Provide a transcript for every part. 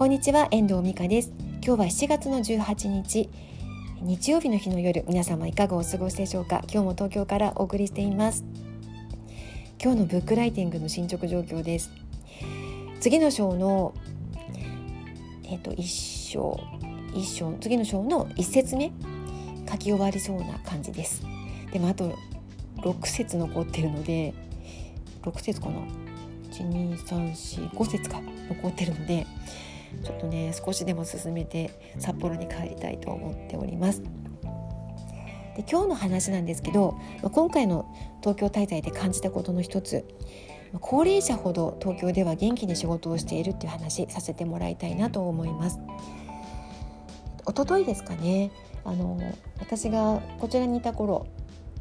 こんにちは遠藤美香です。今日は7月の18日日曜日の日の夜皆様いかがお過ごしでしょうか？今日も東京からお送りしています。今日のブックライティングの進捗状況です。次の章のえっ、ー、と一章一章次の章の一節目書き終わりそうな感じです。でもあと6節残ってるので6節かな？12345節か。残ってるのでちょっとね少しでも進めて札幌に帰りたいと思っております。で今日の話なんですけど、まあ、今回の東京滞在で感じたことの一つ高齢者ほど東京では元気に仕事をしているっていう話させてもらいたいなと思います。一昨日ですかねあの私がこちらにいた頃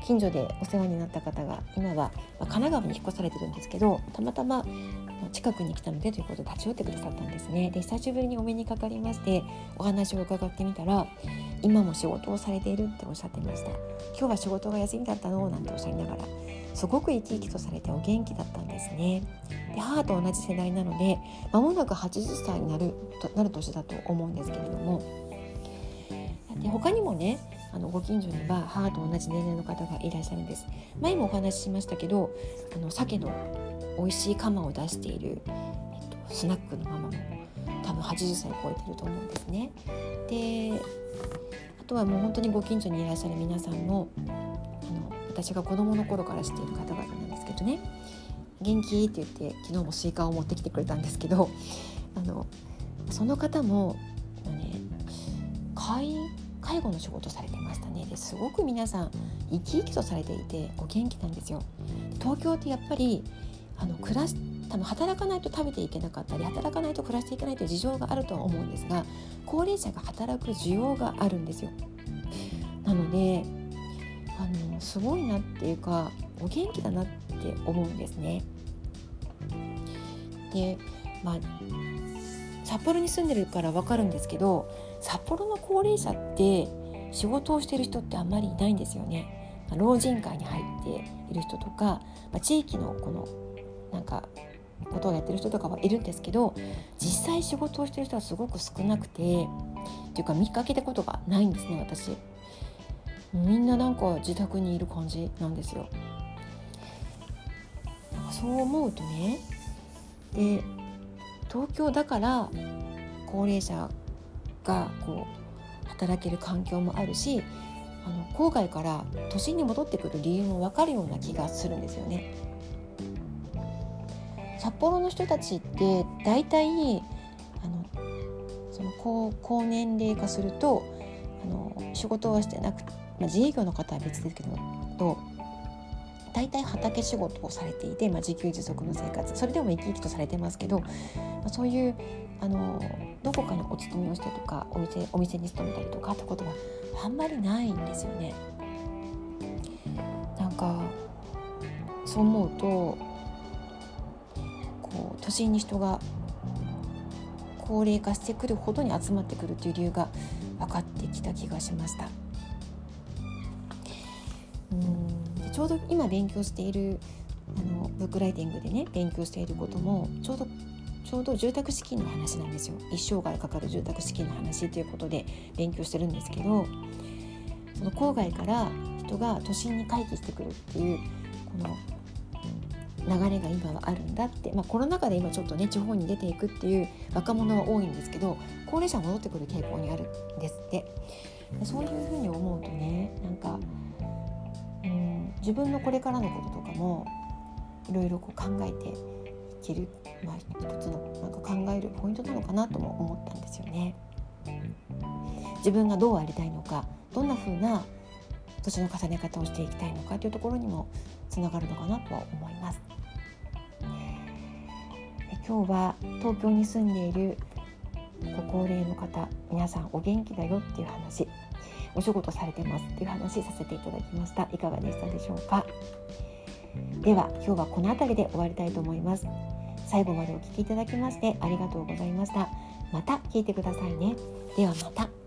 近所でお世話になった方が今はま神奈川に引っ越されてるんですけどたまたま近くに来たのでということで立ち寄ってくださったんですね。で久しぶりにお目にかかりましてお話を伺ってみたら今も仕事をされているっておっしゃってました。今日は仕事が休みだったのなんておっしゃりながらすごく生き生きとされてお元気だったんですね。で母と同じ世代なので間もなく80歳になるなる年だと思うんですけれども。で他にもねあのご近所には母と同じ年齢の方がいらっしゃるんです前もお話ししましたけどあの鮭の美味しい釜を出している、えっと、スナックのママも多分80歳超えてると思うんですね。であとはもう本当にご近所にいらっしゃる皆さんもあの私が子どもの頃から知っている方々なんですけどね「元気?」って言って昨日もスイカを持ってきてくれたんですけどあのその方も、ね、介介護の仕事されてましたねですごく皆さん生き生きとされていてお元気なんですよ。東京ってやっぱりあの暮らし多分働かないと食べていけなかったり働かないと暮らしていけないという事情があるとは思うんですが高齢者が働く需要があるんですよ。なのであのすごいなっていうかお元気だなって思うんですね。でまあ札幌に住んでるから分かるんですけど札幌の高齢者って仕事をしてる人ってあんまりいないんですよね。老人会に入っている人とか、まあ、地域のこのなんかことをやってる人とかはいるんですけど実際仕事をしてる人はすごく少なくてっていうか見かけたことがないんですね私みんななんか自宅にいる感じなんですよそう思うとねで東京だから高齢者がこう働ける環境もあるしあの郊外から都心に戻ってくる理由も分かるような気がするんですよね。札幌の人たちって大体あのその高高年齢化するとあの仕事はしてなくて、まあ、自営業の方は別ですけどと大体畑仕事をされていて、まあ、自給自足の生活それでも生き生きとされてますけど、まあ、そういうあのどこかにお勤めをしてとかお店お店に勤めたりとかってことはあんまりないんですよね。なんかそう思うとこう都心に人が高齢化してくるほどに集まってくるという理由が分かってきた気がしました。うん。ちょうど今勉強しているあのブックライティングでね勉強していることもちょうどちょうど住宅資金の話なんですよ。一生涯かかる住宅資金の話ということで勉強してるんですけどその郊外から人が都心に回帰してくるっていうこの流れが今はあるんだって、まあ、コロナ禍で今ちょっとね地方に出ていくっていう若者は多いんですけど高齢者は戻ってくる傾向にあるんですって。そういうふうに思うとねなんか自分のこれからのこととかもいろいろこう考えていける、まあ、一つのなんか考えるポイントなのかなとも思ったんですよね。自分がどうありたいのかどんな風な年の重ね方をしていきたいのかというところにもつながるのかなとは思います。今日は東京に住んでいるご高齢の方皆さんお元気だよっていう話お仕事されてますっていう話させていただきました。いかがでしたでしょうか？では今日はこの辺りで終わりたいと思います。最後までお聴きいただきましてありがとうございました。また聞いてくださいね。ではまた。